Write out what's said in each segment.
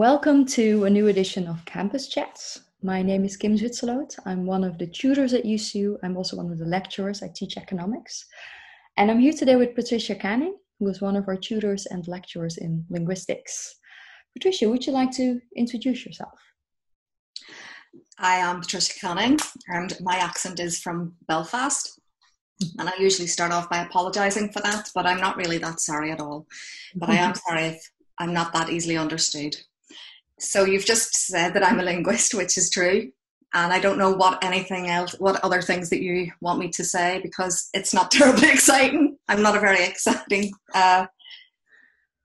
Welcome to a new edition of Campus Chats. My name is Kim Zwitserloot. I'm one of the tutors at USU. I'm also one of the lecturers. I teach economics. And I'm here today with Patricia Canning, who is one of our tutors and lecturers in linguistics. Patricia, would you like to introduce yourself? I am Patricia Canning, and my accent is from Belfast. And I usually start off by apologising for that, but I'm not really that sorry at all. But I am sorry if I'm not that easily understood. So you've just said that I'm a linguist, which is true. And I don't know what anything else, what other things that you want me to say because it's not terribly exciting. I'm not a very exciting, uh,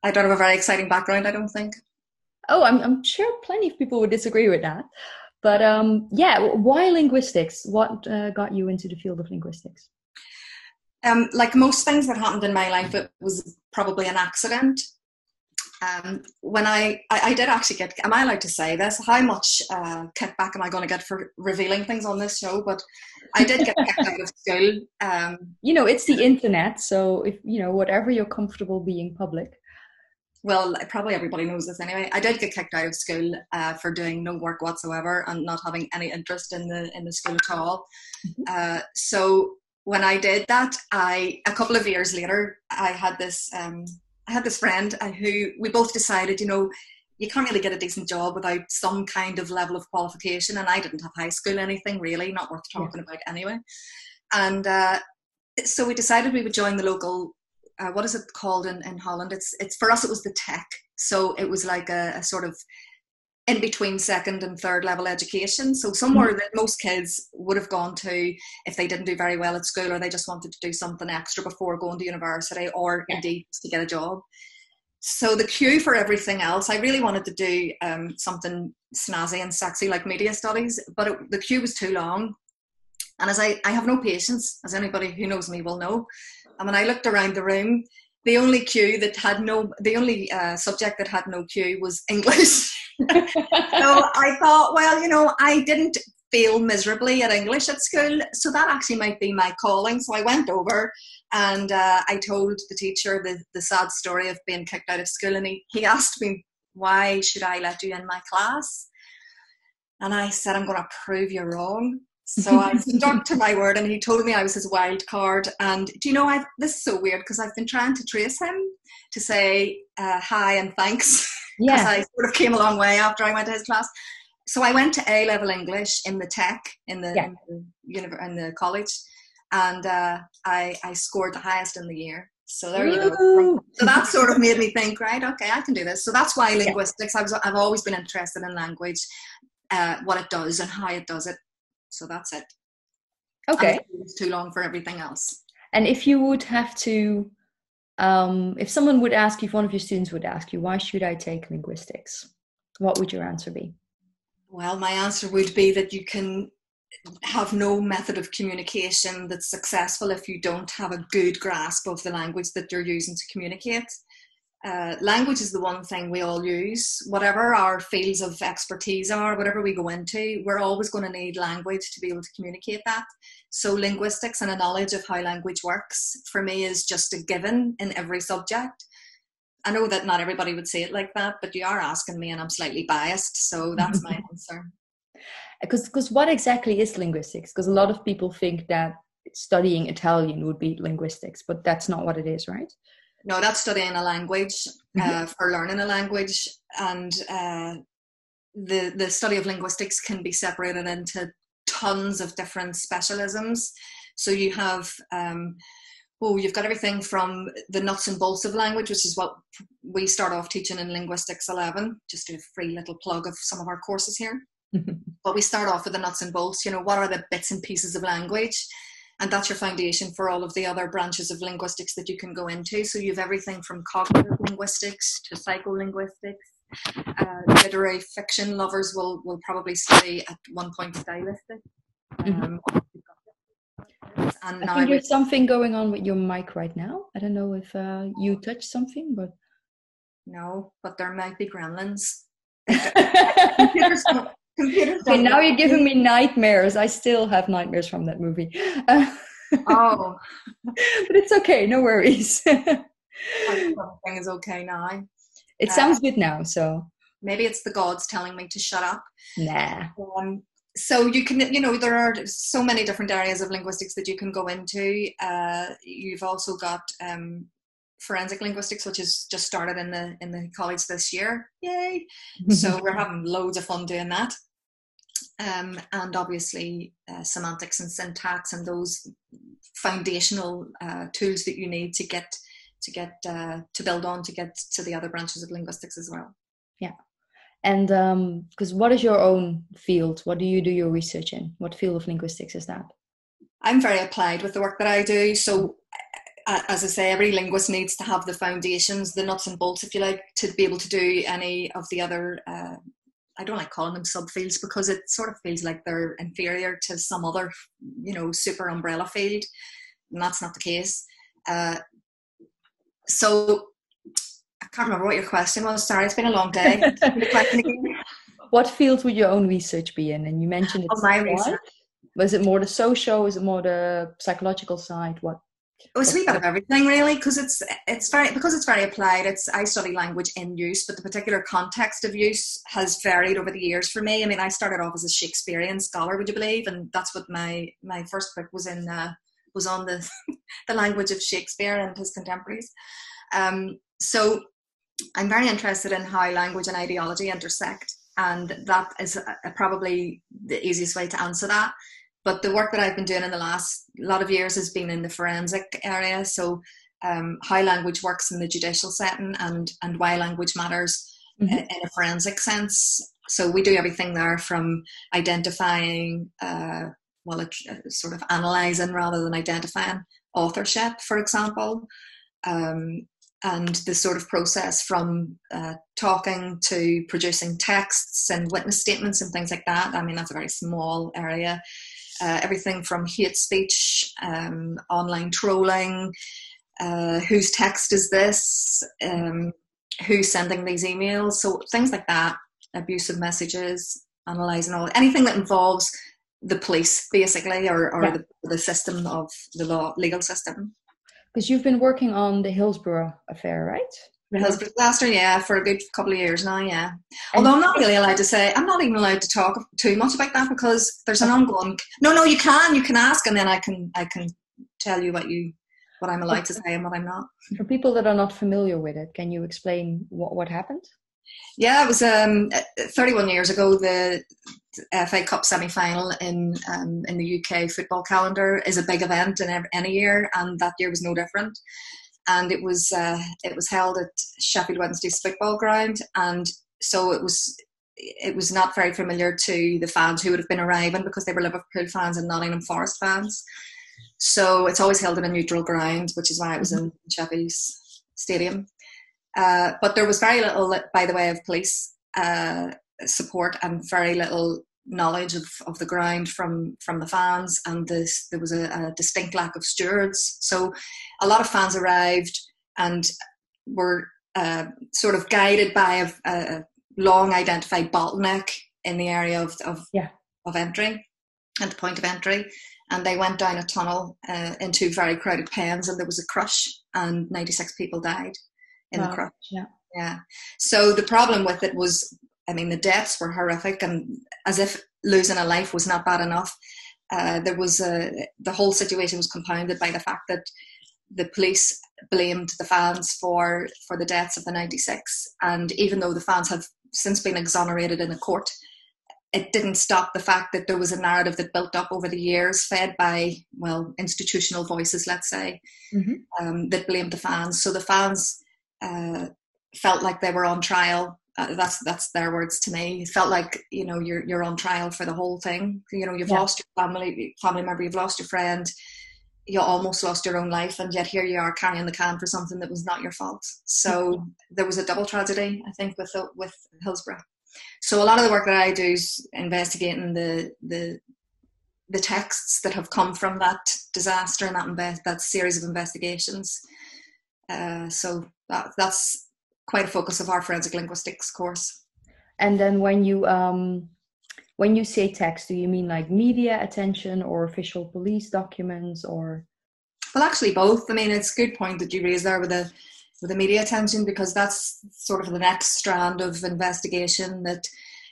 I don't have a very exciting background, I don't think. Oh, I'm, I'm sure plenty of people would disagree with that. But um, yeah, why linguistics? What uh, got you into the field of linguistics? Um, like most things that happened in my life, it was probably an accident um, when I, I, I did actually get am I allowed to say this? How much uh, kickback am I going to get for revealing things on this show? But I did get kicked out of school um, you know it's the internet so if you know whatever you're comfortable being public. Well probably everybody knows this anyway. I did get kicked out of school uh, for doing no work whatsoever and not having any interest in the in the school at all. Mm-hmm. uh, so when I did that I a couple of years later I had this um, I had this friend uh, who we both decided, you know, you can't really get a decent job without some kind of level of qualification. And I didn't have high school anything really, not worth talking yeah. about anyway. And uh, so we decided we would join the local. Uh, what is it called in, in Holland? It's it's for us. It was the tech. So it was like a, a sort of in between second and third level education. So somewhere mm-hmm. that most kids would have gone to if they didn't do very well at school or they just wanted to do something extra before going to university or yeah. indeed to get a job. So the queue for everything else, I really wanted to do um, something snazzy and sexy like media studies, but it, the queue was too long. And as I, I have no patience, as anybody who knows me will know. And when I looked around the room, the only queue that had no, the only uh, subject that had no cue was English. so I thought, well, you know, I didn't fail miserably at English at school, so that actually might be my calling. So I went over and uh, I told the teacher the, the sad story of being kicked out of school, and he, he asked me, why should I let you in my class? And I said, I'm going to prove you wrong. So I stuck to my word, and he told me I was his wild card. And do you know, I've, this is so weird because I've been trying to trace him to say uh, hi and thanks. because yeah. I sort of came a long way after I went to his class. So I went to A level English in the tech in the, yeah. in, the in the college, and uh, I I scored the highest in the year. So there you go. So that sort of made me think, right? Okay, I can do this. So that's why linguistics. Yeah. I was I've always been interested in language, uh, what it does and how it does it. So that's it. Okay. It's too long for everything else. And if you would have to um, if someone would ask you, if one of your students would ask you, why should I take linguistics? What would your answer be? Well, my answer would be that you can have no method of communication that's successful if you don't have a good grasp of the language that you're using to communicate. Uh, language is the one thing we all use. Whatever our fields of expertise are, whatever we go into, we're always going to need language to be able to communicate that. So, linguistics and a knowledge of how language works for me is just a given in every subject. I know that not everybody would say it like that, but you are asking me, and I'm slightly biased, so that's my answer. Because, because what exactly is linguistics? Because a lot of people think that studying Italian would be linguistics, but that's not what it is, right? No, that's studying a language uh, mm-hmm. for learning a language, and uh, the the study of linguistics can be separated into tons of different specialisms. So you have um, oh, you've got everything from the nuts and bolts of language, which is what we start off teaching in Linguistics 11. Just a free little plug of some of our courses here. but we start off with the nuts and bolts. You know, what are the bits and pieces of language? And that's your foundation for all of the other branches of linguistics that you can go into. So you have everything from cognitive linguistics to psycholinguistics. Uh, literary fiction lovers will will probably study at one point stylistic. Mm-hmm. Um, and I think there's something going on with your mic right now. I don't know if uh, you touched something, but no, but there might be gremlins. okay, now you're giving me nightmares. I still have nightmares from that movie. oh, but it's okay. No worries. Everything is okay now. it sounds uh, good now. So maybe it's the gods telling me to shut up. Nah. Um, so you can, you know, there are so many different areas of linguistics that you can go into. Uh, you've also got um, forensic linguistics, which has just started in the in the college this year. Yay! so we're having loads of fun doing that. Um, and obviously uh, semantics and syntax and those foundational uh, tools that you need to get to get uh, to build on to get to the other branches of linguistics as well. Yeah, and because um, what is your own field? What do you do your research in? What field of linguistics is that? I'm very applied with the work that I do. So, as I say, every linguist needs to have the foundations, the nuts and bolts, if you like, to be able to do any of the other. Uh, I don't like calling them subfields because it sort of feels like they're inferior to some other, you know, super umbrella field, and that's not the case. Uh, so I can't remember what your question was. Sorry, it's been a long day. what field would your own research be in? And you mentioned it's oh, my research. Was it more the social? Is it more the psychological side? What? It was a wee bit of everything, really, because it's it's very because it's very applied. It's I study language in use, but the particular context of use has varied over the years for me. I mean, I started off as a Shakespearean scholar, would you believe? And that's what my my first book was in. Uh, was on the the language of Shakespeare and his contemporaries. Um, so I'm very interested in how language and ideology intersect, and that is a, probably the easiest way to answer that. But the work that I've been doing in the last lot of years has been in the forensic area, so um, how language works in the judicial setting and and why language matters mm-hmm. in, in a forensic sense. So we do everything there from identifying, uh, well, uh, sort of analysing rather than identifying authorship, for example. Um, and the sort of process from uh, talking to producing texts and witness statements and things like that. I mean, that's a very small area. Uh, everything from hate speech, um, online trolling, uh, whose text is this, um, who's sending these emails, so things like that, abusive messages, analysing all anything that involves the police, basically, or, or yeah. the, the system of the law legal system. Because you've been working on the Hillsborough affair, right? The Hillsborough disaster, yeah, for a good couple of years now, yeah. Although I'm not really allowed to say, I'm not even allowed to talk too much about that because there's an ongoing. No, no, you can, you can ask, and then I can, I can tell you what you, what I'm allowed to say and what I'm not. For people that are not familiar with it, can you explain what what happened? Yeah, it was um, 31 years ago. The FA Cup semi final in um, in the UK football calendar is a big event in any year, and that year was no different. And it was uh, it was held at Sheffield Wednesday's football ground, and so it was it was not very familiar to the fans who would have been arriving because they were Liverpool fans and Nottingham Forest fans. So it's always held in a neutral ground, which is why it was in Sheffield's stadium. Uh, but there was very little by the way of police uh, support and very little knowledge of, of the ground from from the fans and this there was a, a, distinct lack of stewards. So a lot of fans arrived and were uh, sort of guided by a, a, long identified bottleneck in the area of of, yeah. of entry at the point of entry. And they went down a tunnel uh, into very crowded pens and there was a crush and 96 people died in wow. the crush. Yeah. Yeah. So the problem with it was I mean, the deaths were horrific, and as if losing a life was not bad enough. Uh, there was a, the whole situation was compounded by the fact that the police blamed the fans for for the deaths of the 96 and even though the fans have since been exonerated in a court it didn't stop the fact that there was a narrative that built up over the years fed by well institutional voices let's say mm-hmm. um, that blamed the fans so the fans uh, felt like they were on trial uh, that's that's their words to me. It felt like you know you're you're on trial for the whole thing. You know you've yeah. lost your family family member, you've lost your friend, you almost lost your own life, and yet here you are carrying the can for something that was not your fault. So mm-hmm. there was a double tragedy, I think, with with Hillsborough. So a lot of the work that I do is investigating the the the texts that have come from that disaster and that inve- that series of investigations. Uh, so that, that's quite a focus of our forensic linguistics course. And then when you um, when you say text, do you mean like media attention or official police documents or? Well, actually, both. I mean, it's a good point that you raised there with the with the media attention because that's sort of the next strand of investigation that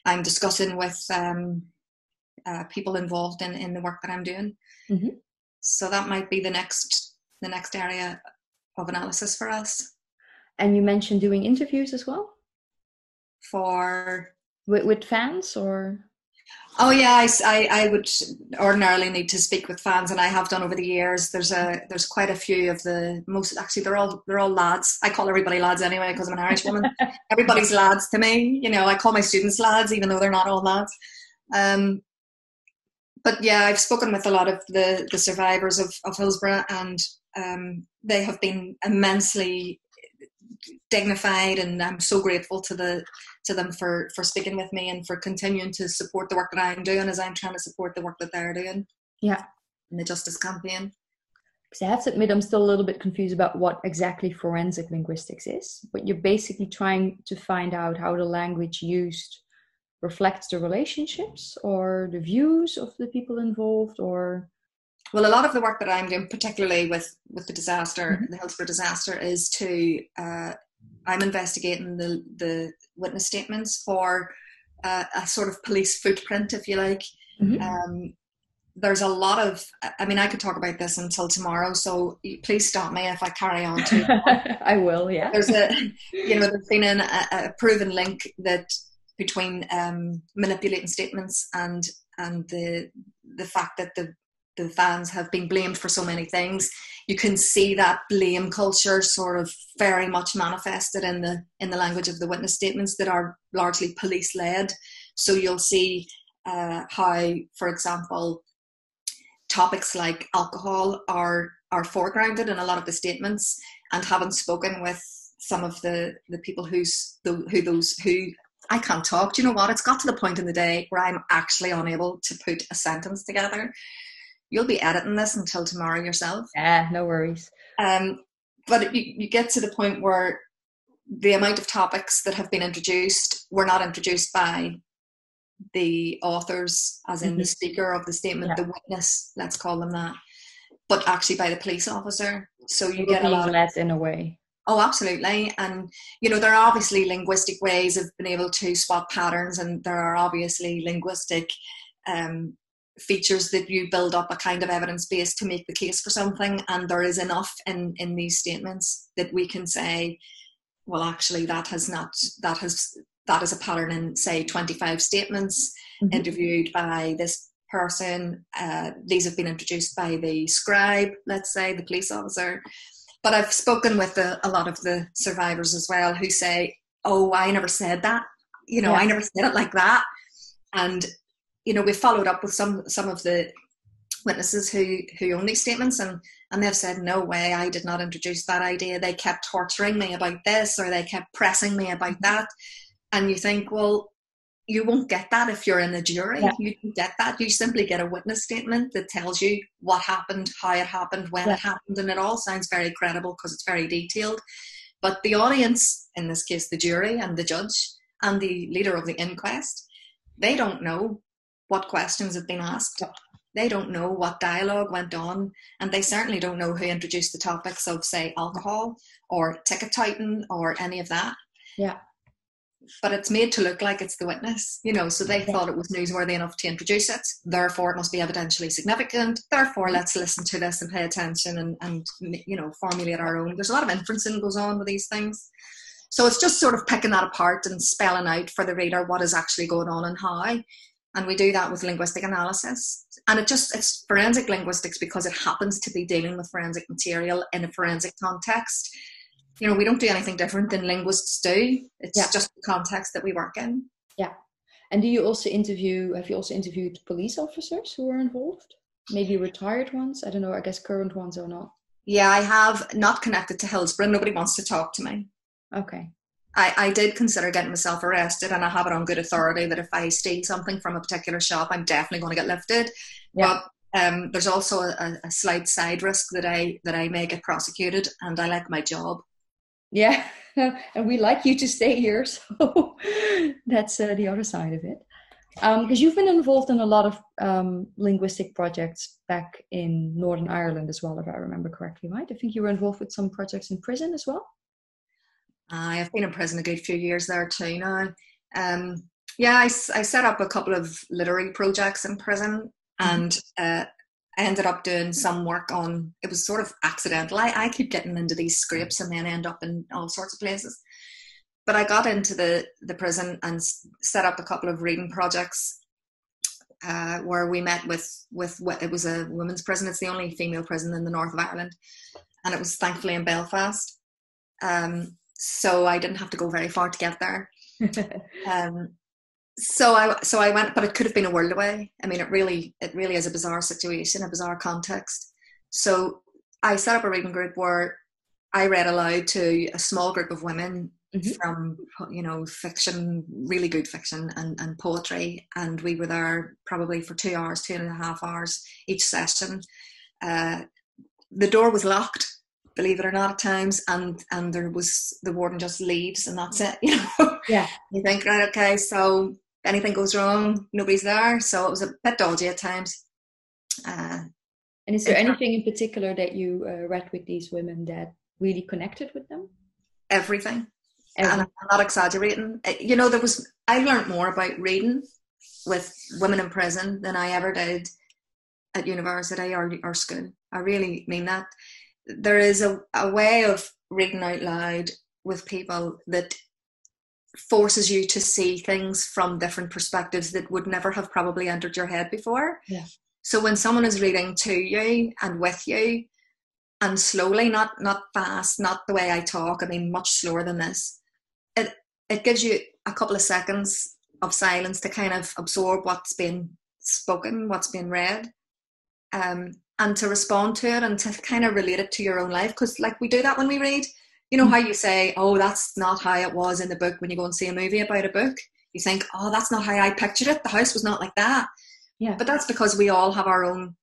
I'm discussing with um, uh, people involved in, in the work that I'm doing. Mm-hmm. So that might be the next the next area of analysis for us. And you mentioned doing interviews as well for with, with fans or Oh yeah, I, I, I, would ordinarily need to speak with fans, and I have done over the years. There's a there's quite a few of the most actually they're all they're all lads. I call everybody lads anyway because I'm an Irish woman. Everybody's lads to me. You know, I call my students lads even though they're not all lads. Um, but yeah, I've spoken with a lot of the the survivors of of Hillsborough, and um, they have been immensely dignified, and I'm so grateful to the to them for for speaking with me and for continuing to support the work that I'm doing as I'm trying to support the work that they're doing. Yeah. In the justice campaign. Because I have to admit, I'm still a little bit confused about what exactly forensic linguistics is. But you're basically trying to find out how the language used reflects the relationships or the views of the people involved, or well, a lot of the work that I'm doing, particularly with with the disaster, mm-hmm. the Hillsborough disaster, is to uh, I'm investigating the the witness statements for uh, a sort of police footprint, if you like. Mm-hmm. Um, there's a lot of, I mean, I could talk about this until tomorrow, so please stop me if I carry on too. I will, yeah. There's a, you know, there's been an, a, a, proven link that between um, manipulating statements and and the the fact that the the fans have been blamed for so many things you can see that blame culture sort of very much manifested in the in the language of the witness statements that are largely police led so you'll see uh, how for example topics like alcohol are are foregrounded in a lot of the statements and having spoken with some of the the people who's the, who those who I can't talk. Do you know what? It's got to the point in the day where I'm actually unable to put a sentence together you'll be editing this until tomorrow yourself. Yeah, no worries. Um, but you, you get to the point where the amount of topics that have been introduced were not introduced by the authors, as in mm-hmm. the speaker of the statement, yeah. the witness, let's call them that, but actually by the police officer. So you get a lot less in a way. Oh, absolutely. And, you know, there are obviously linguistic ways of being able to spot patterns, and there are obviously linguistic um, features that you build up a kind of evidence base to make the case for something and there is enough in in these statements that we can say well actually that has not that has that is a pattern in say 25 statements mm-hmm. interviewed by this person uh, these have been introduced by the scribe let's say the police officer but i've spoken with a, a lot of the survivors as well who say oh i never said that you know yeah. i never said it like that and you know, we followed up with some some of the witnesses who who own these statements and and they've said no way i did not introduce that idea. They kept torturing me about this or they kept pressing me about mm-hmm. that. And you think well you won't get that if you're in a jury. Yeah. you don't get that. You simply get a witness statement that tells you what happened how it happened when yeah. it happened and it all sounds very credible because it's very detailed. But the audience in this case the jury and the judge and the leader of the inquest they don't know what questions have been asked. They don't know what dialogue went on, and they certainly don't know who introduced the topics of, say, alcohol or ticket touting or any of that. Yeah. But it's made to look like it's the witness, you know, so they yeah. thought it was newsworthy enough to introduce it. Therefore, it must be evidentially significant. Therefore, mm-hmm. let's listen to this and pay attention and, and you know, formulate our own. There's a lot of inferencing goes on with these things. So it's just sort of picking that apart and spelling out for the reader what is actually going on and how and we do that with linguistic analysis. And it just it's forensic linguistics because it happens to be dealing with forensic material in a forensic context. You know we don't do anything different than linguists do. It's yeah. just the context that we work in. Yeah. And do you also interview have you also interviewed police officers who are involved? Maybe retired ones? I don't know i guess current ones or not. Yeah i have not connected to hillsborough. Nobody wants to talk to me. Okay I, I did consider getting myself arrested, and I have it on good authority that if I steal something from a particular shop, I'm definitely going to get lifted. Yeah. But um, there's also a, a, slight side risk that I that I may get prosecuted, and I like my job. Yeah, and we like you to stay here, so that's uh, the other side of it. Because um, you've been involved in a lot of um, linguistic projects back in Northern Ireland as well, if I remember correctly, right? I think you were involved with some projects in prison as well. I've been in prison a good few years there too now. Um, yeah, I, I, set up a couple of literary projects in prison mm-hmm. and uh, I ended up doing some work on it was sort of accidental. I, I keep getting into these scrapes and then end up in all sorts of places. But I got into the, the prison and set up a couple of reading projects uh, where we met with with it was a women's prison. It's the only female prison in the north of Ireland, and it was thankfully in Belfast. Um, so I didn't have to go very far to get there. um, so I so I went, but it could have been a world away. I mean, it really it really is a bizarre situation, a bizarre context. So I set up a reading group where I read aloud to a small group of women mm-hmm. from you know fiction, really good fiction and, and poetry, and we were there probably for two hours, two and a half hours each session. Uh, the door was locked believe it or not, at times, and and there was the warden just leaves and that's it. You know. Yeah. you think right, okay, so anything goes wrong, nobody's there. So it was a bit dodgy at times. Uh, and is there anything in particular that you uh, read with these women that really connected with them? Everything. everything. And I'm not exaggerating. Uh, you know, there was I learned more about reading with women in prison than I ever did at university or, or school. I really mean that there is a, a way of reading out loud with people that forces you to see things from different perspectives that would never have probably entered your head before. Yeah. So when someone is reading to you and with you and slowly, not not fast, not the way I talk, I mean much slower than this, it it gives you a couple of seconds of silence to kind of absorb what's been spoken, what's been read. Um, and to respond to it and to kind of relate it to your own life because like we do that when we read. You know mm-hmm. how you say oh that's not how it was in the book when you go and see a movie about a book? You think oh that's not how i pictured it. The house was not like that. Yeah. But that's because we all have our own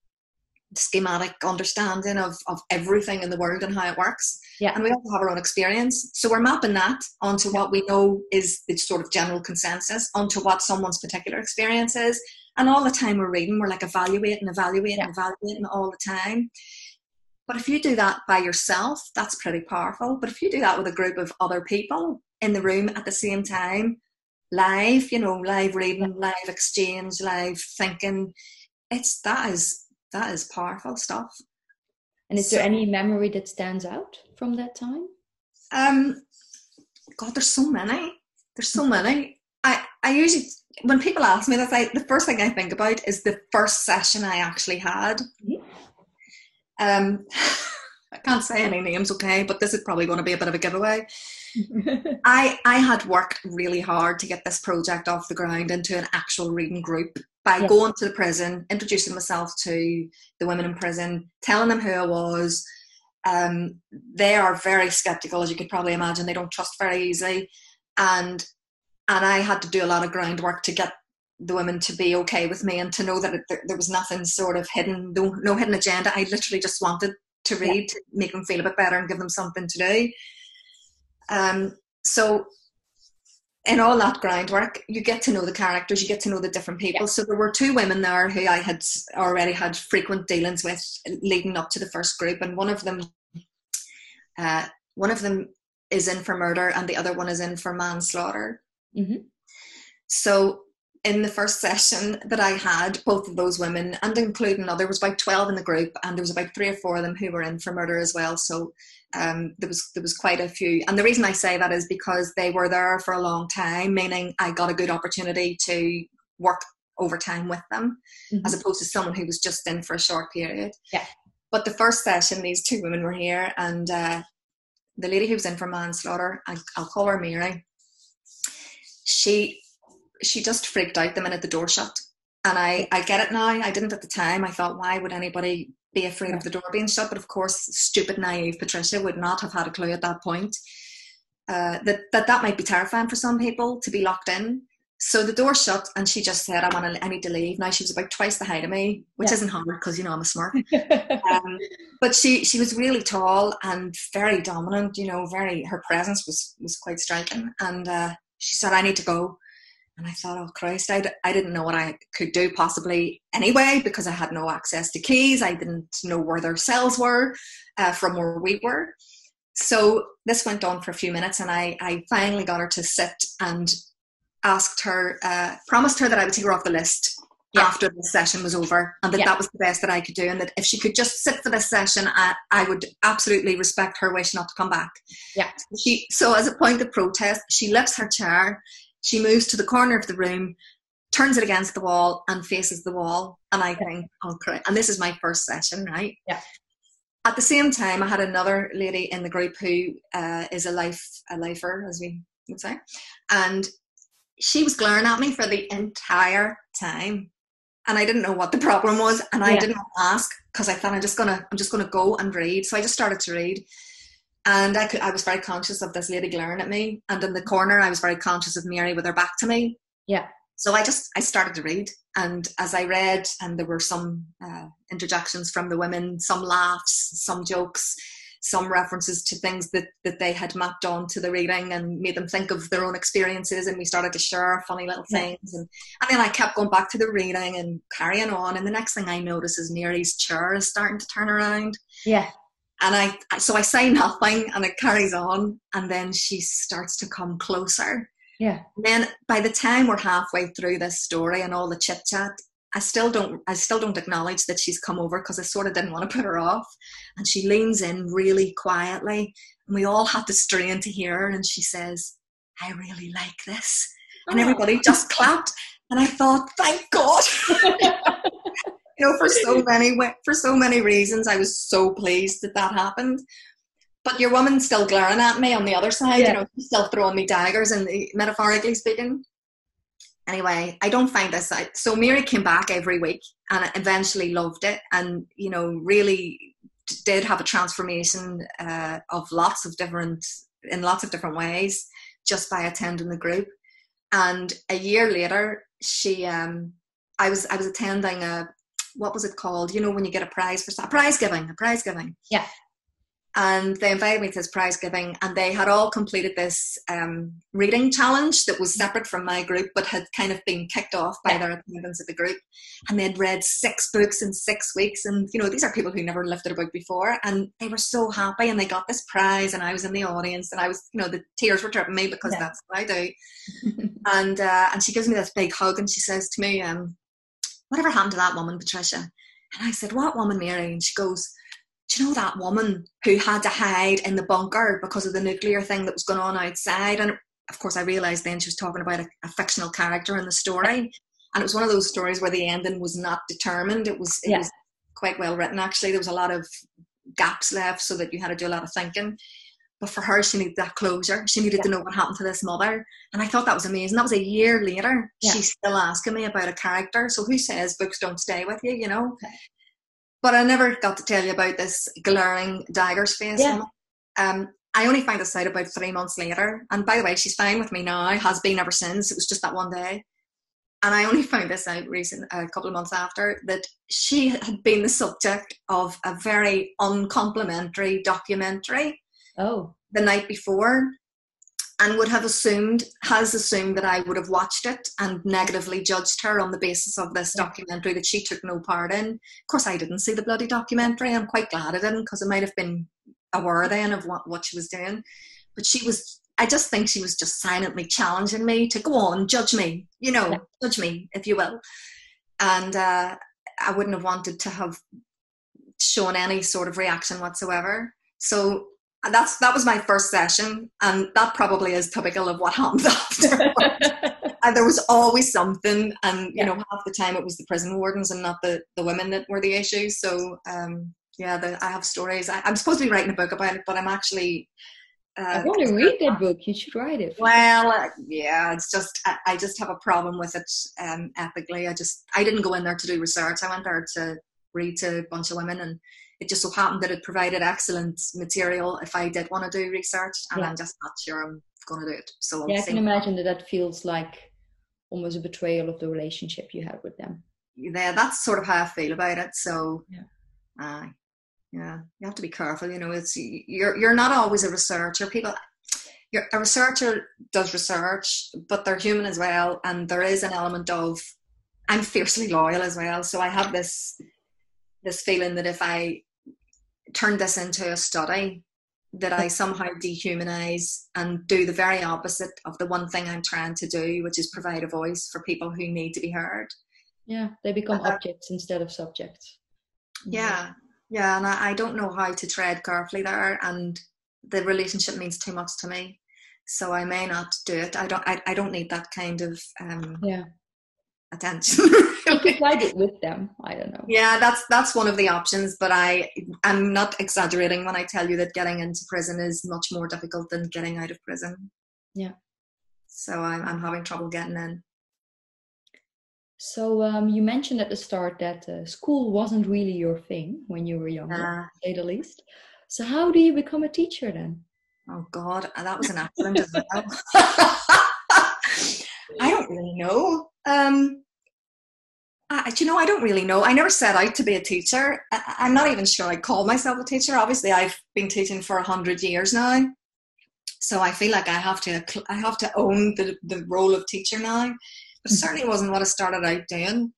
schematic understanding of, of everything in the world and how it works. Yeah. And we also have our own experience. So we're mapping that onto what we know is the sort of general consensus onto what someone's particular experience is and all the time we're reading, we're like evaluating, evaluating, yeah. evaluating all the time. But if you do that by yourself, that's pretty powerful. But if you do that with a group of other people in the room at the same time, live, you know, live reading, live exchange, live thinking, it's that is that is powerful stuff. And is so, there any memory that stands out from that time? Um, God, there's so many. There's so many. I I usually when people ask me this, I, the first thing I think about is the first session I actually had. Mm-hmm. Um, I can't say any names, okay, but this is probably going to be a bit of a giveaway. I I had worked really hard to get this project off the ground into an actual reading group by yeah. going to the prison, introducing myself to the women in prison, telling them who I was. Um, they are very skeptical, as you could probably imagine. They don't trust very easily, and and I had to do a lot of groundwork to get the women to be okay with me and to know that it, there, there, was nothing sort of hidden, no, no hidden agenda. I literally just wanted to read to make them feel a bit better and give them something to do. Um, so in all that groundwork, you get to know the characters, you get to know the different people. Yeah. So there were two women there who I had already had frequent dealings with leading up to the first group, and one of them, uh, one of them is in for murder, and the other one is in for manslaughter. Mm-hmm. So in the first session that I had, both of those women, and including there was about twelve in the group, and there was about three or four of them who were in for murder as well. So um, there was there was quite a few. And the reason I say that is because they were there for a long time, meaning I got a good opportunity to work over time with them, mm-hmm. as opposed to someone who was just in for a short period. Yeah. But the first session, these two women were here, and uh, the lady who was in for manslaughter, I, I'll call her Mary she she just freaked out the minute the door shut. And I, I get it now. I didn't at the time. I thought, why would anybody be afraid of the door being shut? But of course, stupid, naive Patricia would not have had a clue at that point uh, that, that that might be terrifying for some people to be locked in. So the door shut, and she just said, "I want to. I need to leave." Now she was about twice the height of me, which yeah. isn't hard because you know I'm a smart. um, but she she was really tall and very dominant. You know, very her presence was was quite striking. And uh, she said, I need to go. And I thought, oh Christ, I d- I didn't know what I could do possibly anyway because I had no access to keys. I didn't know where their cells were uh, from where we were. so this went on for a few minutes, and I, I finally got her to sit and asked her, uh, promised her that I would take her off the list yeah. after the session was over, and that yeah. that was the best that I could do, and that if she could just sit for this session, I, I would absolutely respect her wish not to come back. Yeah. She so as a point of protest, she lifts her chair, she moves to the corner of the room, turns it against the wall, and faces the wall. And I think, oh, correct. And this is my first session, right? Yeah. At the same time, I had another lady in the group who uh, is a life a lifer, as we would say, and she was glaring at me for the entire time and I didn't know what the problem was, and I didn't ask because I thought I'm just gonna I'm just gonna go and read. So I just started to read, and I could I was very conscious of this lady glaring at me, and in the corner I was very conscious of Mary with her back to me. Yeah. So I just I started to read, and as I read, and there were some uh, interjections from the women, some laughs, some jokes, some references to things that, that they had mapped onto the reading and made them think of their own experiences and we started to share funny little things and, and then I kept going back to the reading and carrying on and the next thing I notice is Mary's chair is starting to turn around. Yeah. And I so I say nothing and it carries on and then she starts to come closer. Yeah. And then by the time we're halfway through this story and all the chit chat, I still don't I still don't acknowledge that she's come over because I sort of didn't want to put her off. And she leans in really quietly, and we all have to strain to hear her. And she says, "I really like this," and oh. everybody just clapped. And I thought, "Thank God!" you know, for so many for so many reasons, I was so pleased that that happened. But your woman's still glaring at me on the other side. Yeah. You know, she's still throwing me daggers, and metaphorically speaking anyway, I don't find this. So Mary came back every week and eventually loved it and, you know, really did have a transformation uh, of lots of different, in lots of different ways just by attending the group. And a year later, she, um, I was, I was attending a, what was it called? You know, when you get a prize for a prize giving, a prize giving. Yeah and they invited me to this prize giving and they had all completed this um, reading challenge that was separate from my group but had kind of been kicked off by their attendants at the group. And they'd read six books in six weeks and you know these are people who never lifted a book before and they were so happy and they got this prize and i was in the audience and i was you know the tears were dripping me because yeah. that's what i do. And uh, and she gives me this big hug and she says to me um, whatever happened to that woman patricia? And i said what woman mary? And she goes do you know that woman who had to hide in the bunker because of the nuclear thing that was going on outside? And of course, I realised then she was talking about a, a, fictional character in the story. And it was one of those stories where the ending was not determined. It was it yeah. was quite well written actually. There was a lot of gaps left so that you had to do a lot of thinking. But for her, she needed that closure. She needed yeah. to know what happened to this mother. And I thought that was amazing. That was a year later. Yeah. She's still asking me about a character. So who says books don't stay with you, you know? But I never got to tell you about this glaring dagger's face. Yeah. Um, I only found this out about three months later. And by the way, she's fine with me now, has been ever since. It was just that one day. And I only found this out recent, a couple of months after, that she had been the subject of a very uncomplimentary documentary. Oh. The night before and would have assumed, has assumed that I would have watched it and negatively judged her on the basis of this documentary that she took no part in. Of course, I didn't see the bloody documentary. I'm quite glad I didn't because I might have been aware then of what, what she was doing. But she was, I just think she was just silently challenging me to go on, judge me, you know, yeah. judge me, if you will. And uh, I wouldn't have wanted to have shown any sort of reaction whatsoever. So and that's that was my first session and that probably is typical of what happens after and there was always something and you yeah. know half the time it was the prison wardens and not the the women that were the issue so um yeah the, i have stories I, am supposed to be writing a book about it but i'm actually uh, I want to read that book. You should write it. Well, uh, yeah, it's just I, I, just have a problem with it um, ethically. I just I didn't go in there to do research. I went there to read to a bunch of women, and it just so happened that it provided excellent material if I did want to do research, and yeah. I'm just not sure I'm going to do it. So yeah, I can imagine that that feels like almost a betrayal of the relationship you had with them. Yeah, that's sort of how I feel about it. So, yeah. Uh, yeah, you have to be careful. You know, it's you're you're not always a researcher. People, you're, a researcher does research, but they're human as well, and there is an element of I'm fiercely loyal as well. So I have this this feeling that if I turned this into a study, that I somehow dehumanize and do the very opposite of the one thing I'm trying to do, which is provide a voice for people who need to be heard. Yeah, they become uh, objects instead of subjects. Yeah, yeah, and I, I don't know how to tread carefully there, and the relationship means too much to me, so I may not do it. I don't. I, I don't need that kind of um, yeah attention. you tried it with them. I don't know. Yeah, that's that's one of the options, but I I'm not exaggerating when I tell you that getting into prison is much more difficult than getting out of prison. Yeah. So I'm I'm having trouble getting in. So um, you mentioned at the start that uh, school wasn't really your thing when you were younger, uh, to say the least. So how do you become a teacher then? Oh God, that was an accident as well. I don't really know. Um, I, you know, I don't really know. I never set out to be a teacher. I, am not even sure I call myself a teacher. Obviously, I've been teaching for a hundred years now, so I feel like I have to I have to own the the role of teacher now. But mm-hmm. certainly wasn't what I started out doing.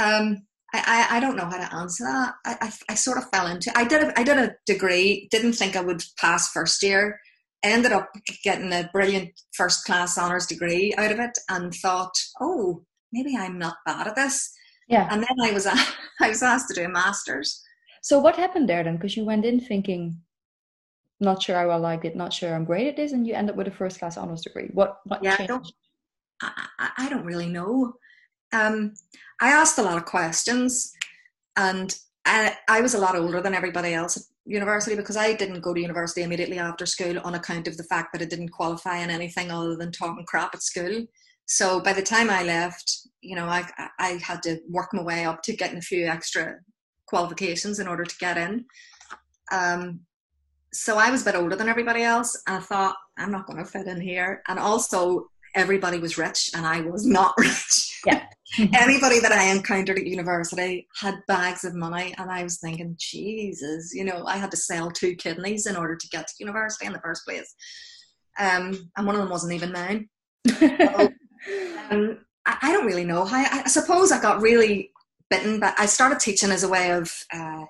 Um, I, I, I don't know how to answer that. I, I, I sort of fell into. I did a, I did a degree. Didn't think I would pass first year ended up getting a brilliant first class honours degree out of it and thought, oh, maybe I'm not bad at this. Yeah. And then I was I was asked to do a master's. So what happened there then? Because you went in thinking, not sure I will like it, not sure I'm great at this, and you end up with a first class honours degree. What what yeah, changed? I don't, I, I don't really know. Um, I asked a lot of questions, and I, I was a lot older than everybody else university because I didn't go to university immediately after school on account of the fact that I didn't qualify in anything other than talking crap at school. So by the time I left, you know, I I had to work my way up to getting a few extra qualifications in order to get in. Um, so I was a bit older than everybody else, and I thought I'm not going to fit in here. And also, everybody was rich, and I was not rich. Yeah. Anybody that I encountered at university had bags of money, and I was thinking, Jesus, you know, I had to sell two kidneys in order to get to university in the first place. Um, and one of them wasn't even mine. so, um, I, I, don't really know. I, I, suppose I got really bitten, but I started teaching as a way of uh,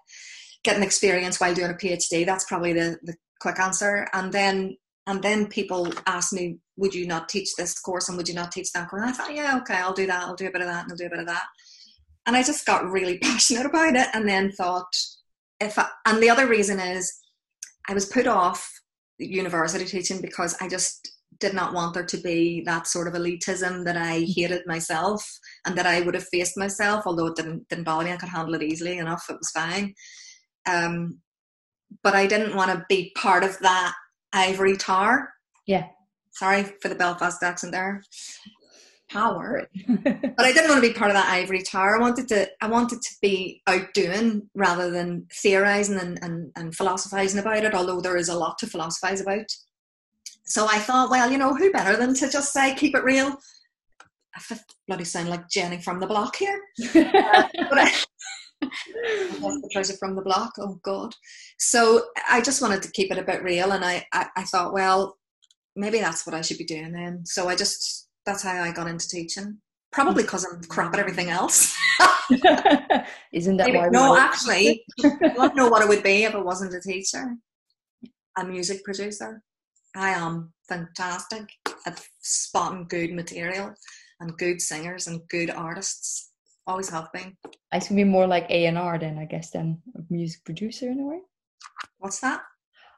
getting experience while doing a PhD. That's probably the, the quick answer. And then and then people asked me, would you not teach this course and would you not teach that course? And I thought, yeah, okay, I'll do that. I'll do a bit of that and I'll do a bit of that. And I just got really passionate about it and then thought, if I, and the other reason is I was put off university teaching because I just did not want there to be that sort of elitism that I hated myself and that I would have faced myself, although it didn't didn't bother me. I could handle it easily enough. It was fine. Um, but I didn't want to be part of that ivory tower. Yeah. Sorry for the Belfast accent there. Power. but I didn't want to be part of that ivory tower. I wanted to I wanted to be out doing rather than theorizing and, and, and philosophizing about it, although there is a lot to philosophize about. So I thought, well, you know, who better than to just say keep it real? I bloody sound like Jenny from the block here. uh, but I, the treasure from the block. Oh God! So I just wanted to keep it a bit real, and I, I, I thought, well, maybe that's what I should be doing then. So I just that's how I got into teaching. Probably mm. because I'm crap at everything else. Isn't that why? No, actually, I don't know what it would be if I wasn't a teacher. A music producer. I am fantastic at spotting good material and good singers and good artists always have been. I should be more like A and R then, I guess, than a music producer in a way. What's that?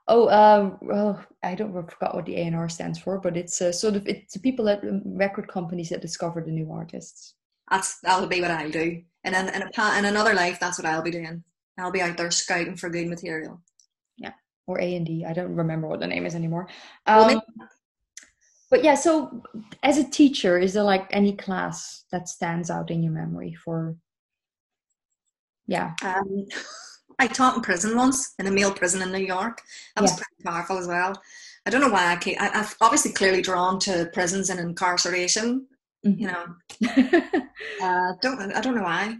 Oh, um, well, I don't I forgot what the A and R stands for, but it's uh, sort of it's the people at um, record companies that discover the new artists. That's that'll be what I'll do, and then in, a, in another life, that's what I'll be doing. I'll be out there scouting for good material. Yeah, or A and D. I don't remember what the name is anymore. Um, well, but yeah so as a teacher is there like any class that stands out in your memory for yeah um, i taught in prison once in a male prison in new york that was pretty powerful as well i don't know why i came I, have obviously clearly drawn to prisons and incarceration mm-hmm. you know uh, don't i don't know why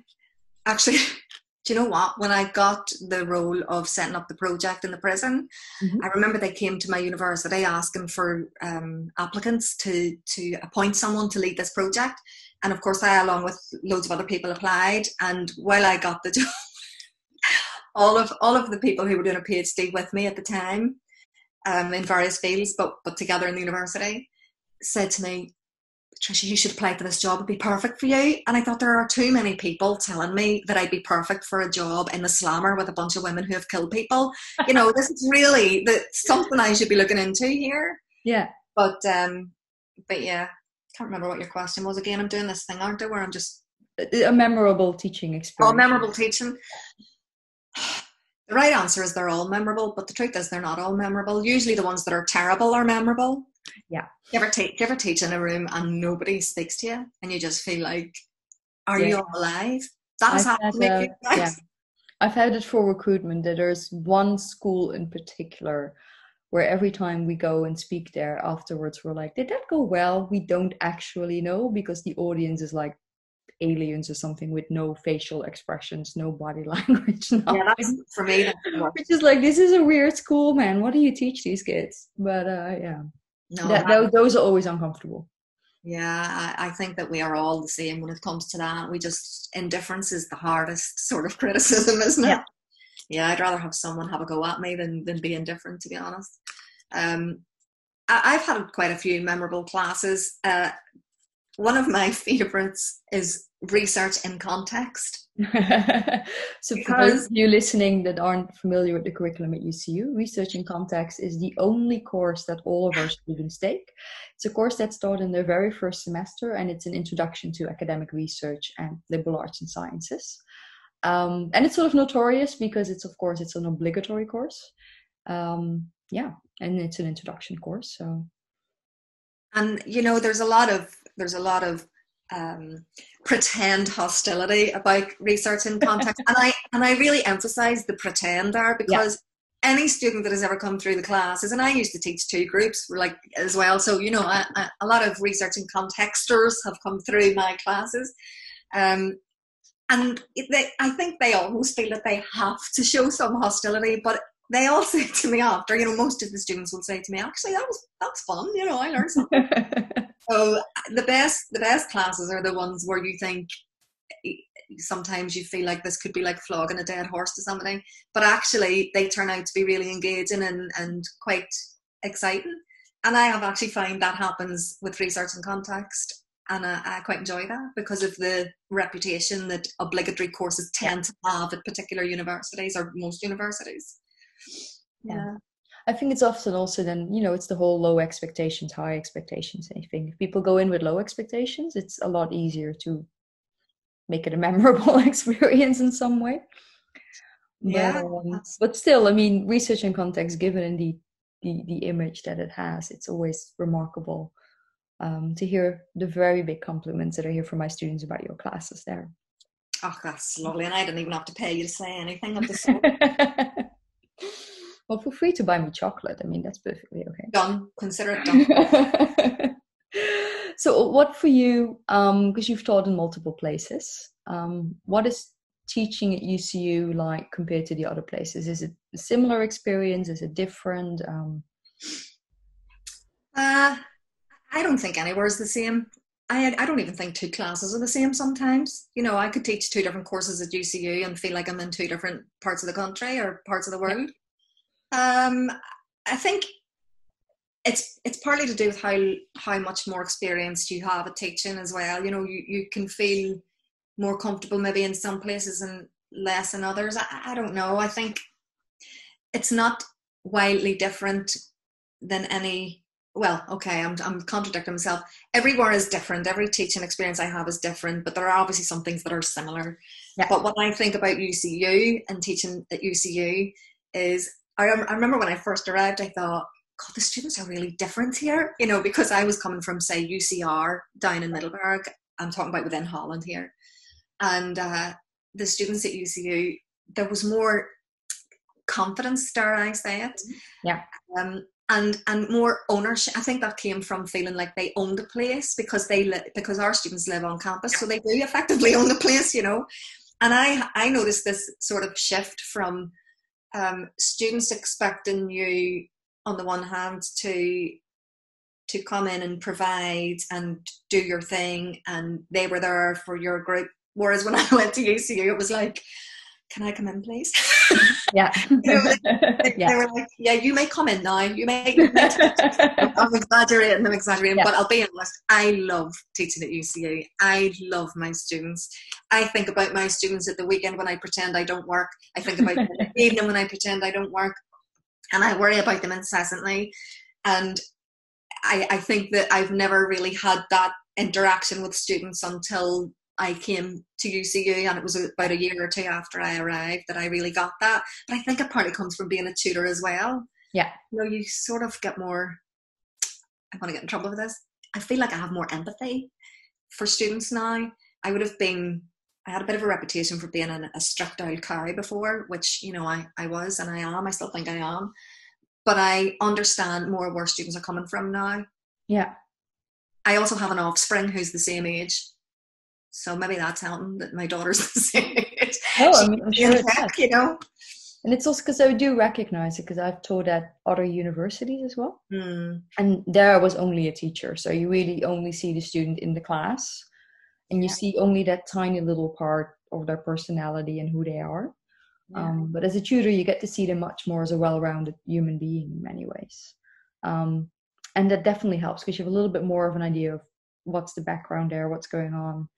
actually do you know what? When I got the role of setting up the project in the prison, mm-hmm. I remember they came to my university asking for um, applicants to to appoint someone to lead this project, and of course, I, along with loads of other people, applied. And while I got the job, all of all of the people who were doing a PhD with me at the time um, in various fields, but but together in the university, said to me, Trisha, you should apply for this job. It'd be perfect for you. And I thought there are too many people telling me that I'd be perfect for a job in the slammer with a bunch of women who have killed people. You know, this is really the, something I should be looking into here. Yeah. But um, but yeah, can't remember what your question was again. I'm doing this thing, aren't I, where I'm just a memorable teaching experience. Oh, memorable teaching. The right answer is they're all memorable, but the truth is they're not all memorable. Usually the ones that are terrible are memorable. Yeah. You ever, take, you ever teach in a room and nobody speaks to you and you just feel like, are yeah. you all alive? That has happened to me. Uh, yeah. I've had it for recruitment that there's one school in particular where every time we go and speak there afterwards, we're like, did that go well? We don't actually know because the audience is like aliens or something with no facial expressions, no body language. Nothing. Yeah, that's for me. Which is like, this is a weird school, man. What do you teach these kids? But uh, yeah, no, that, that, those are always uncomfortable. Yeah, I, I, think that we are all the same when it comes to that. We just indifference is the hardest sort of criticism, isn't it? Yeah. Yeah, I'd rather have someone have a go at me than than be indifferent, to be honest. Um, I, have had quite a few memorable classes. Uh, one of my favorites is research in context. so, because, for those of you listening that aren't familiar with the curriculum at UCU, Research in Context is the only course that all of our students take. It's a course that's taught in their very first semester, and it's an introduction to academic research and liberal arts and sciences. Um, and it's sort of notorious because it's, of course, it's an obligatory course. Um, yeah, and it's an introduction course. So, and you know, there's a lot of there's a lot of um, pretend hostility about research in context, and I and I really emphasize the pretend there because yeah. any student that has ever come through the classes, and I used to teach two groups like as well, so you know a, a lot of research in contexters have come through my classes. Um, and they, I think they almost feel that they have to show some hostility, but they all say to me after, you know, most of the students will say to me, actually, that was that was fun, you know, I learned something. so the best the best classes are the ones where you think eh, sometimes you feel like this could be like flogging a dead horse to somebody, but actually they turn out to be really engaging and, and quite exciting. And I have actually found that happens with research and context. And I, I quite enjoy that because of the reputation that obligatory courses tend to have at particular universities or most universities yeah. I think it's often also then, you know, it's the whole low expectations, high expectations. I think if people go in with low expectations, it's a lot easier to make it a memorable experience in some way. Yeah. But, um, but still, I mean, research and context, given in the, the, the image that it has, it's always remarkable um, to hear the very big compliments that I hear from my students about your classes there. Oh, that's lovely. And I didn't even have to pay you to say anything of the sort. Well, feel free to buy me chocolate. I mean, that's perfectly okay. Done. Consider it done. so, what for you? Because um, you've taught in multiple places. Um, what is teaching at UCU like compared to the other places? Is it a similar experience? Is it different? Um, uh, I don't think anywhere is the same. I, I don't even think two classes are the same sometimes. You know, I could teach two different courses at UCU and feel like I'm in two different parts of the country or parts of the world. Um, I think it's it's partly to do with how how much more experience you have at teaching as well. You know, you, you can feel more comfortable maybe in some places and less in others. I, I don't know. I think it's not wildly different than any well okay I'm, I'm contradicting myself everywhere is different every teaching experience i have is different but there are obviously some things that are similar yeah. but what i think about ucu and teaching at ucu is I, I remember when I first arrived, I thought, God, the students are really different here, you know, because I was coming from, say, UCR down in Middelburg. I'm talking about within Holland here. And uh, the students at UCU, there was more confidence, dare I say it? Yeah. Um, and and more ownership. I think that came from feeling like they own the place because they li- because our students live on campus, so they do effectively own the place, you know. And I I noticed this sort of shift from um, students expecting you on the one hand to to come in and provide and do your thing and they were there for your group. Whereas when i went to ucu it was like can I come in, please? Yeah. You know, they, yeah. they were like, yeah, you may come in now. You may. I'm exaggerating. I'm exaggerating, Yeah. but I'll be honest. I love teaching at UCU. I love my students. I think about my students at the weekend when I pretend I don't work. I think about them in the evening when I pretend I don't work, and I worry about them incessantly. And I, I think that I've never really had that interaction with students until I came to UCU, and it was about a year or two after I arrived that I really got that. But I think a part of it partly comes from being a tutor as well. Yeah. You know, you sort of get more. I want to get in trouble with this. I feel like I have more empathy for students now. I would have been. I had a bit of a reputation for being an, a strict old cow before, which you know I, I was and I am. I still think I am, but I understand more where students are coming from now. Yeah. I also have an offspring who's the same age. So maybe that's helping that my daughter's age. Oh, I'm, I'm sure tech, you know. And it's also because I do recognize it because I've taught at other universities as well. Hmm. And there I was only a teacher. So you really only see the student in the class and you Yeah. see only that tiny little part of their personality and who they are. Yeah. Um, but as a tutor, you get to see them much more as a well rounded human being in many ways. Um, and that definitely helps because you have a little bit more of an idea of what's the background there, what's going on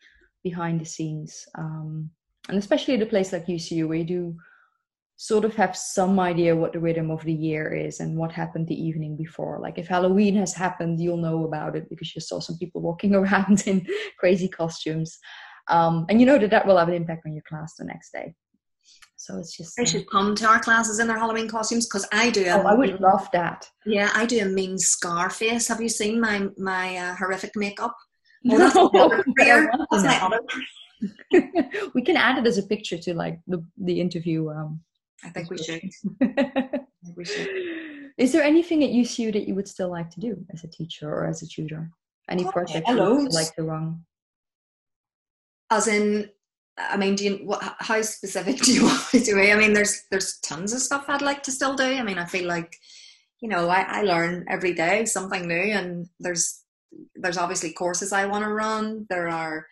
behind the scenes. Um, and especially at a place like UCU, where you do sort of have some idea what the rhythm of the year is and what happened the evening before. Like if Halloween has happened, you'll know about it because you saw some people walking around in crazy costumes. Um, and you know that that will have an impact on your class the next day. So it's just. They should come to our classes in their Halloween costumes because I do. a oh, I would love that. Yeah, I do a mean scar face. Have you seen my my uh, horrific makeup? No, that's my other but I career. want to That's my know. other. we can add it as a picture to like the the interview. Um, I think we should. description. I think we should. Is there anything at UCU that you would still like to do as a teacher or as a tutor? Any Oh, project yeah, you would like to run? As in, I mean, do you what? How specific do you want me to be? I mean, there's there's tons of stuff I'd like to still do. I mean, I feel like, you know, I, I learn every day something new, and there's there's obviously courses I want to run. There are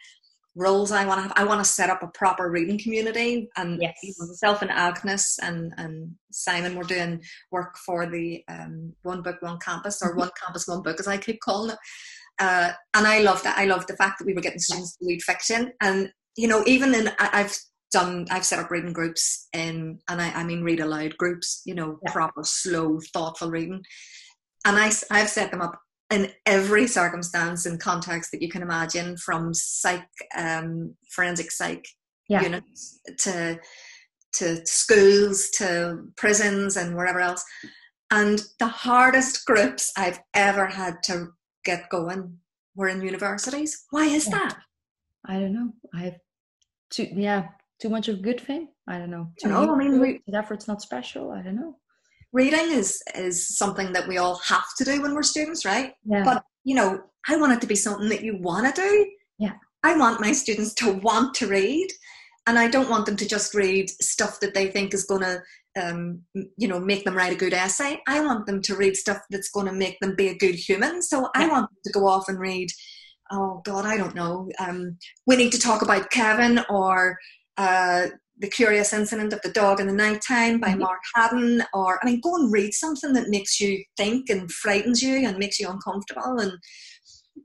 roles I want to have. I want to set up a proper reading community, and Yes. myself and Agnes and and Simon were doing work for the um, One Book One Campus or One Campus One Book, as I keep calling it. Uh, and I loved that. I loved the fact that we were getting students to read fiction, and you know, even in I, I've done, I've set up reading groups in, and I, I mean read aloud groups. You know, Yeah. proper, slow, thoughtful reading, and I, I've set them up in every circumstance and context that you can imagine, from psych, um, forensic psych Yeah. units to to schools to prisons and wherever else. And the hardest groups I've ever had to get going were in universities. Why is Yeah. that? I don't know. I have too yeah too much of good thing. I don't know. Too know, I mean, we- effort's not special. I don't know. Reading is is something that we all have to do when we're students, right? Yeah. But you know, I want it to be something that you want to do. Yeah. I want my students to want to read, and I don't want them to just read stuff that they think is going to, um, you know, make them write a good essay. I want them to read stuff that's going to make them be a good human. So I want them to go off and read. Oh God, I don't know. Um, we need to talk about Kevin or uh, the Curious Incident of the Dog in the Nighttime by Mhm. Mark Haddon, or I mean, go and read something that makes you think and frightens you and makes you uncomfortable. And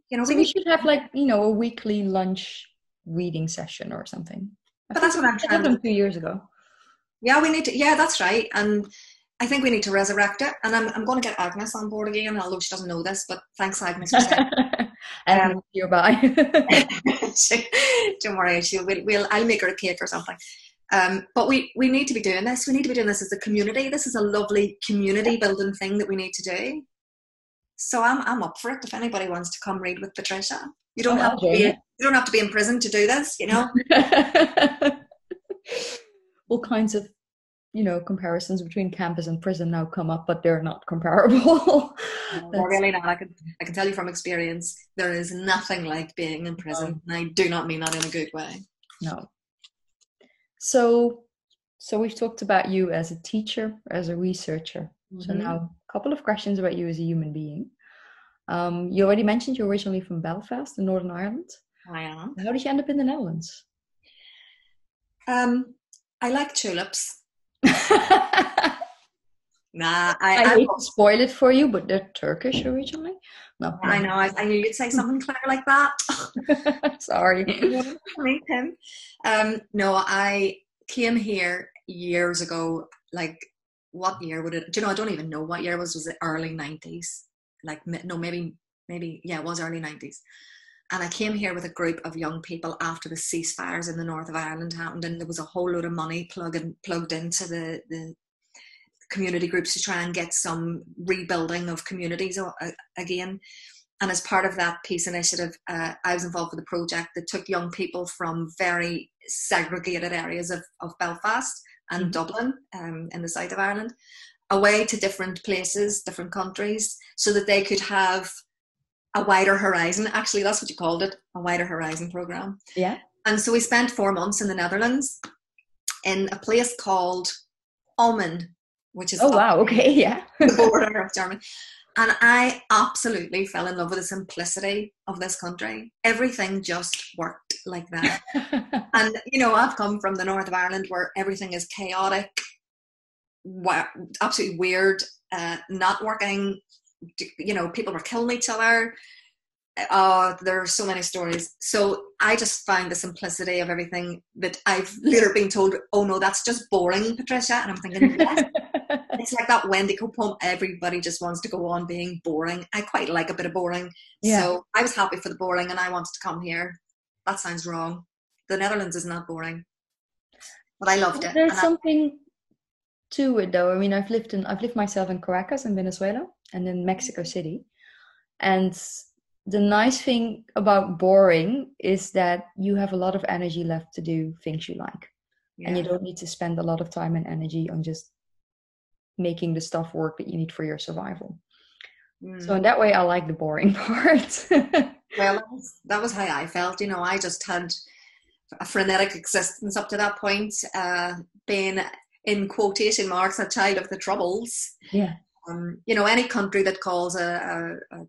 you know, So we we should have like you know a weekly lunch reading session or something. I But that's what I'm trying them two years ago. yeah, we need to. Yeah, that's right. And I think we need to resurrect it. And I'm, I'm going to get Agnes on board again, although she doesn't know this. But thanks, Agnes. And Um, nearby. she, don't worry, she'll we'll, we'll I'll make her a cake or something. Um, but we we need to be doing this. We need to be doing this as a community. This is a lovely community building thing that we need to do. So I'm I'm up for it. If anybody wants to come read with Patricia, you don't have to be you don't have to be in prison to do this. You know. All kinds of you know comparisons between campus and prison now come up, but they're not comparable. No, That's- really not. I can I can tell you from experience, there is nothing like being in prison, and I do not mean that in a good way. no. So, so we've talked about you as a teacher, as a researcher. So Mhm. now a couple of questions about you as a human being. Um, you already mentioned you're originally from Belfast in Northern Ireland. I am. How did you end up in the Netherlands? Um, I like tulips. Nah, I, I, hate to spoil it for you, but they're Turkish originally. No, I know. I, I knew you'd say something clever like that. Sorry, meet him. Um, no, I came here years ago. Like, what year would it? Do you know? I don't even know what year it was. Was it early nineties? Like, no, maybe, maybe. Yeah, it was early nineties. And I came here with a group of young people after the ceasefires in the north of Ireland happened, and there was a whole load of money plugged plugged into the the community groups to try and get some rebuilding of communities again. And as part of that peace initiative, uh, I was involved with a project that took young people from very segregated areas of, of Belfast and mm-hmm. Dublin um, in the south of Ireland away to different places, different countries, so that they could have a wider horizon. Actually, that's what you called it a wider horizon program. Yeah. And so we spent four months in the Netherlands in a place called Ommen, which is oh wow okay yeah the border of Germany. And I absolutely fell in love with the simplicity of this country. Everything just worked like that. and you know, I've come from the north of Ireland where everything is chaotic, absolutely weird, uh, not working. You know, people were killing each other uh, there are so many stories. So I just find the simplicity of everything that I've later been told, oh no, that's just boring, Patricia. And I'm thinking, yes. it's like that Wendy Cope poem, everybody just wants to go on being boring. I quite like a bit of boring. Yeah. So I was happy for the boring and I wanted to come here. That sounds wrong. The Netherlands is not boring. But I loved it. There's something I, to it though. I mean I've lived in I've lived myself in Caracas in Venezuela and in Mexico City. And the nice thing about boring is that you have a lot of energy left to do things you like. Yeah. And you don't need to spend a lot of time and energy on just making the stuff work that you need for your survival. Mm. So in that way, I like the boring part. well, that was, that was, how I felt. You know, I just had a frenetic existence up to that point, uh, being in quotation marks a child of the troubles. Yeah. Um, you know, any country that calls a, a, a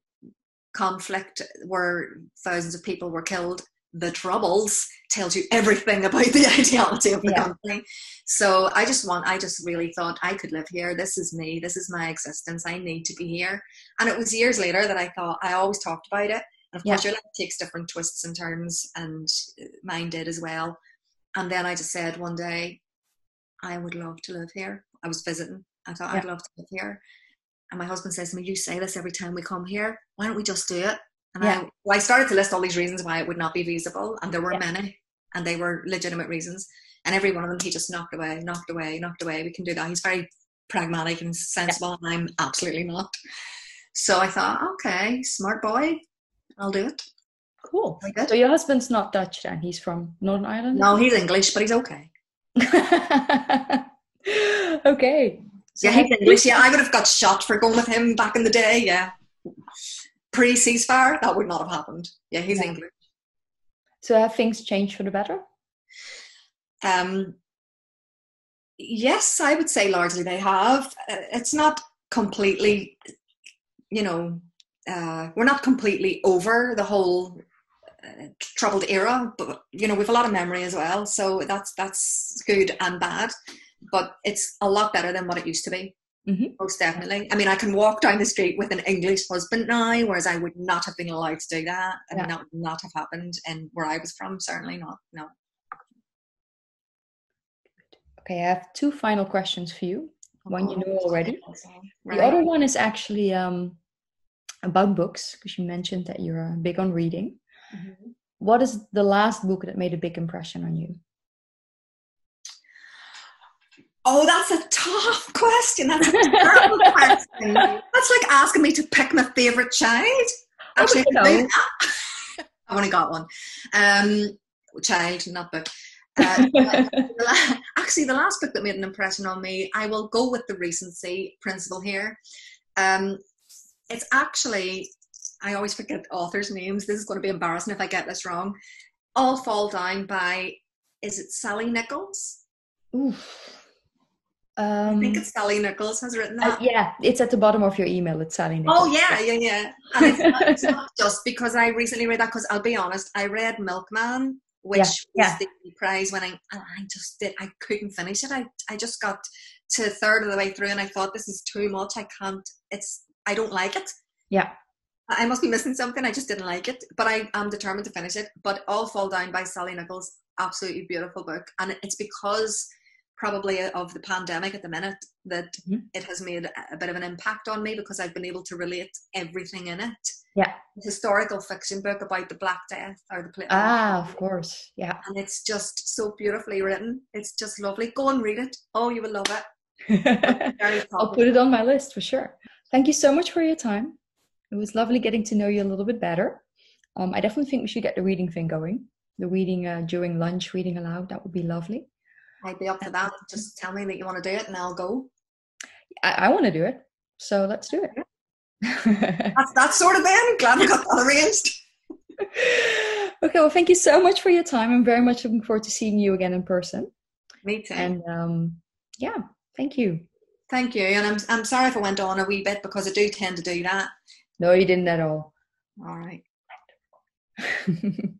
conflict where thousands of people were killed the troubles tells you everything about the ideology of the yeah. country so i just want i just really thought i could live here. This is me. This is my existence. I need to be here. And it was years later that i thought i always talked about it. And of course your life takes different twists and turns and uh, mine did as well. And then i just said one day i would love to live here. I was visiting. I thought yeah. i'd love to live here. And my husband says to me, You say this every time we come here. Why don't we just do it? And yeah. I, well, I started to list all these reasons why it would not be feasible. And there were yeah. many, and they were legitimate reasons. And every one of them he just knocked away, knocked away, knocked away. We can do that. He's very pragmatic and sensible, yeah. and I'm absolutely not. So I thought, okay, smart boy, I'll do it. Cool. So your husband's not Dutch then? He's from Northern Ireland? No, he's English, but he's okay. okay. Yeah, he's English. Yeah, I would have got shot for going with him back in the day. Yeah, pre ceasefire, that would not have happened. Yeah, he's yeah. English. So have things changed for the better? Um, yes, I would say largely they have. Uh, it's not completely, you know, uh, we're not completely over the whole uh, troubled era, but you know we've a lot of memory as well. So that's that's good and bad but it's a lot better than what it used to be. Mm-hmm. Most definitely. I mean, I can walk down the street with an English husband now, whereas I would not have been allowed to do that. I mean, that would not have happened and where I was from. Certainly not. No. Okay, I have two final questions for you. One you know already. Right. The other one is actually um, about books, because you mentioned that you're uh, big on reading. Mm-hmm. What is the last book that made a big impression on you? Oh, that's a tough question. That's a terrible question. That's like asking me to pick my favorite child. Actually, I I've only got one. Um, child, not book. Uh, actually, the last book that made an impression on me, I will go with the recency principle here. Um, it's actually, I always forget authors' names. This is going to be embarrassing if I get this wrong. All Fall Down by, is it Sally Nicholls? Oof. Um, I think it's Sally Nicholls has written uh, that. Uh, yeah, it's at the bottom of your email. It's Sally Nicholls. Oh yeah, yeah, yeah. And it's not, it's not just because I recently read that. Because I'll be honest, I read Milkman which yeah, was yeah. the prize winning. And I just did, I couldn't finish it. I, I just got to a third of the way through and I thought, this is too much. I can't, it's, I don't like it. Yeah. I must be missing something. I just didn't like it, but I am determined to finish it. But All Fall Down by Sally Nicholls, absolutely beautiful book. And it's because probably of the pandemic at the minute that mm-hmm. it has made a bit of an impact on me because I've been able to relate everything in it. Yeah. Historical fiction book about the Black Death or the plague. Ah, of course. Yeah. And it's just so beautifully written. It's just lovely. Go and read it. Oh, you will love it. I'll put it on my list for sure. Thank you so much for your time. It was lovely getting to know you a little bit better. Um, I definitely think we should get the reading thing going. The reading uh, during lunch, reading aloud, that would be lovely. I'd be up for that. Just tell me that you want to do it and I'll go. I, I want to do it. So let's do it. that's, that's sort of then. Glad we got that arranged. okay, well, thank you so much for your time. I'm very much looking forward to seeing you again in person. Me too. And um, yeah, thank you. Thank you. And I'm, I'm sorry if I went on a wee bit because I do tend to do that. No, you didn't at all. All right.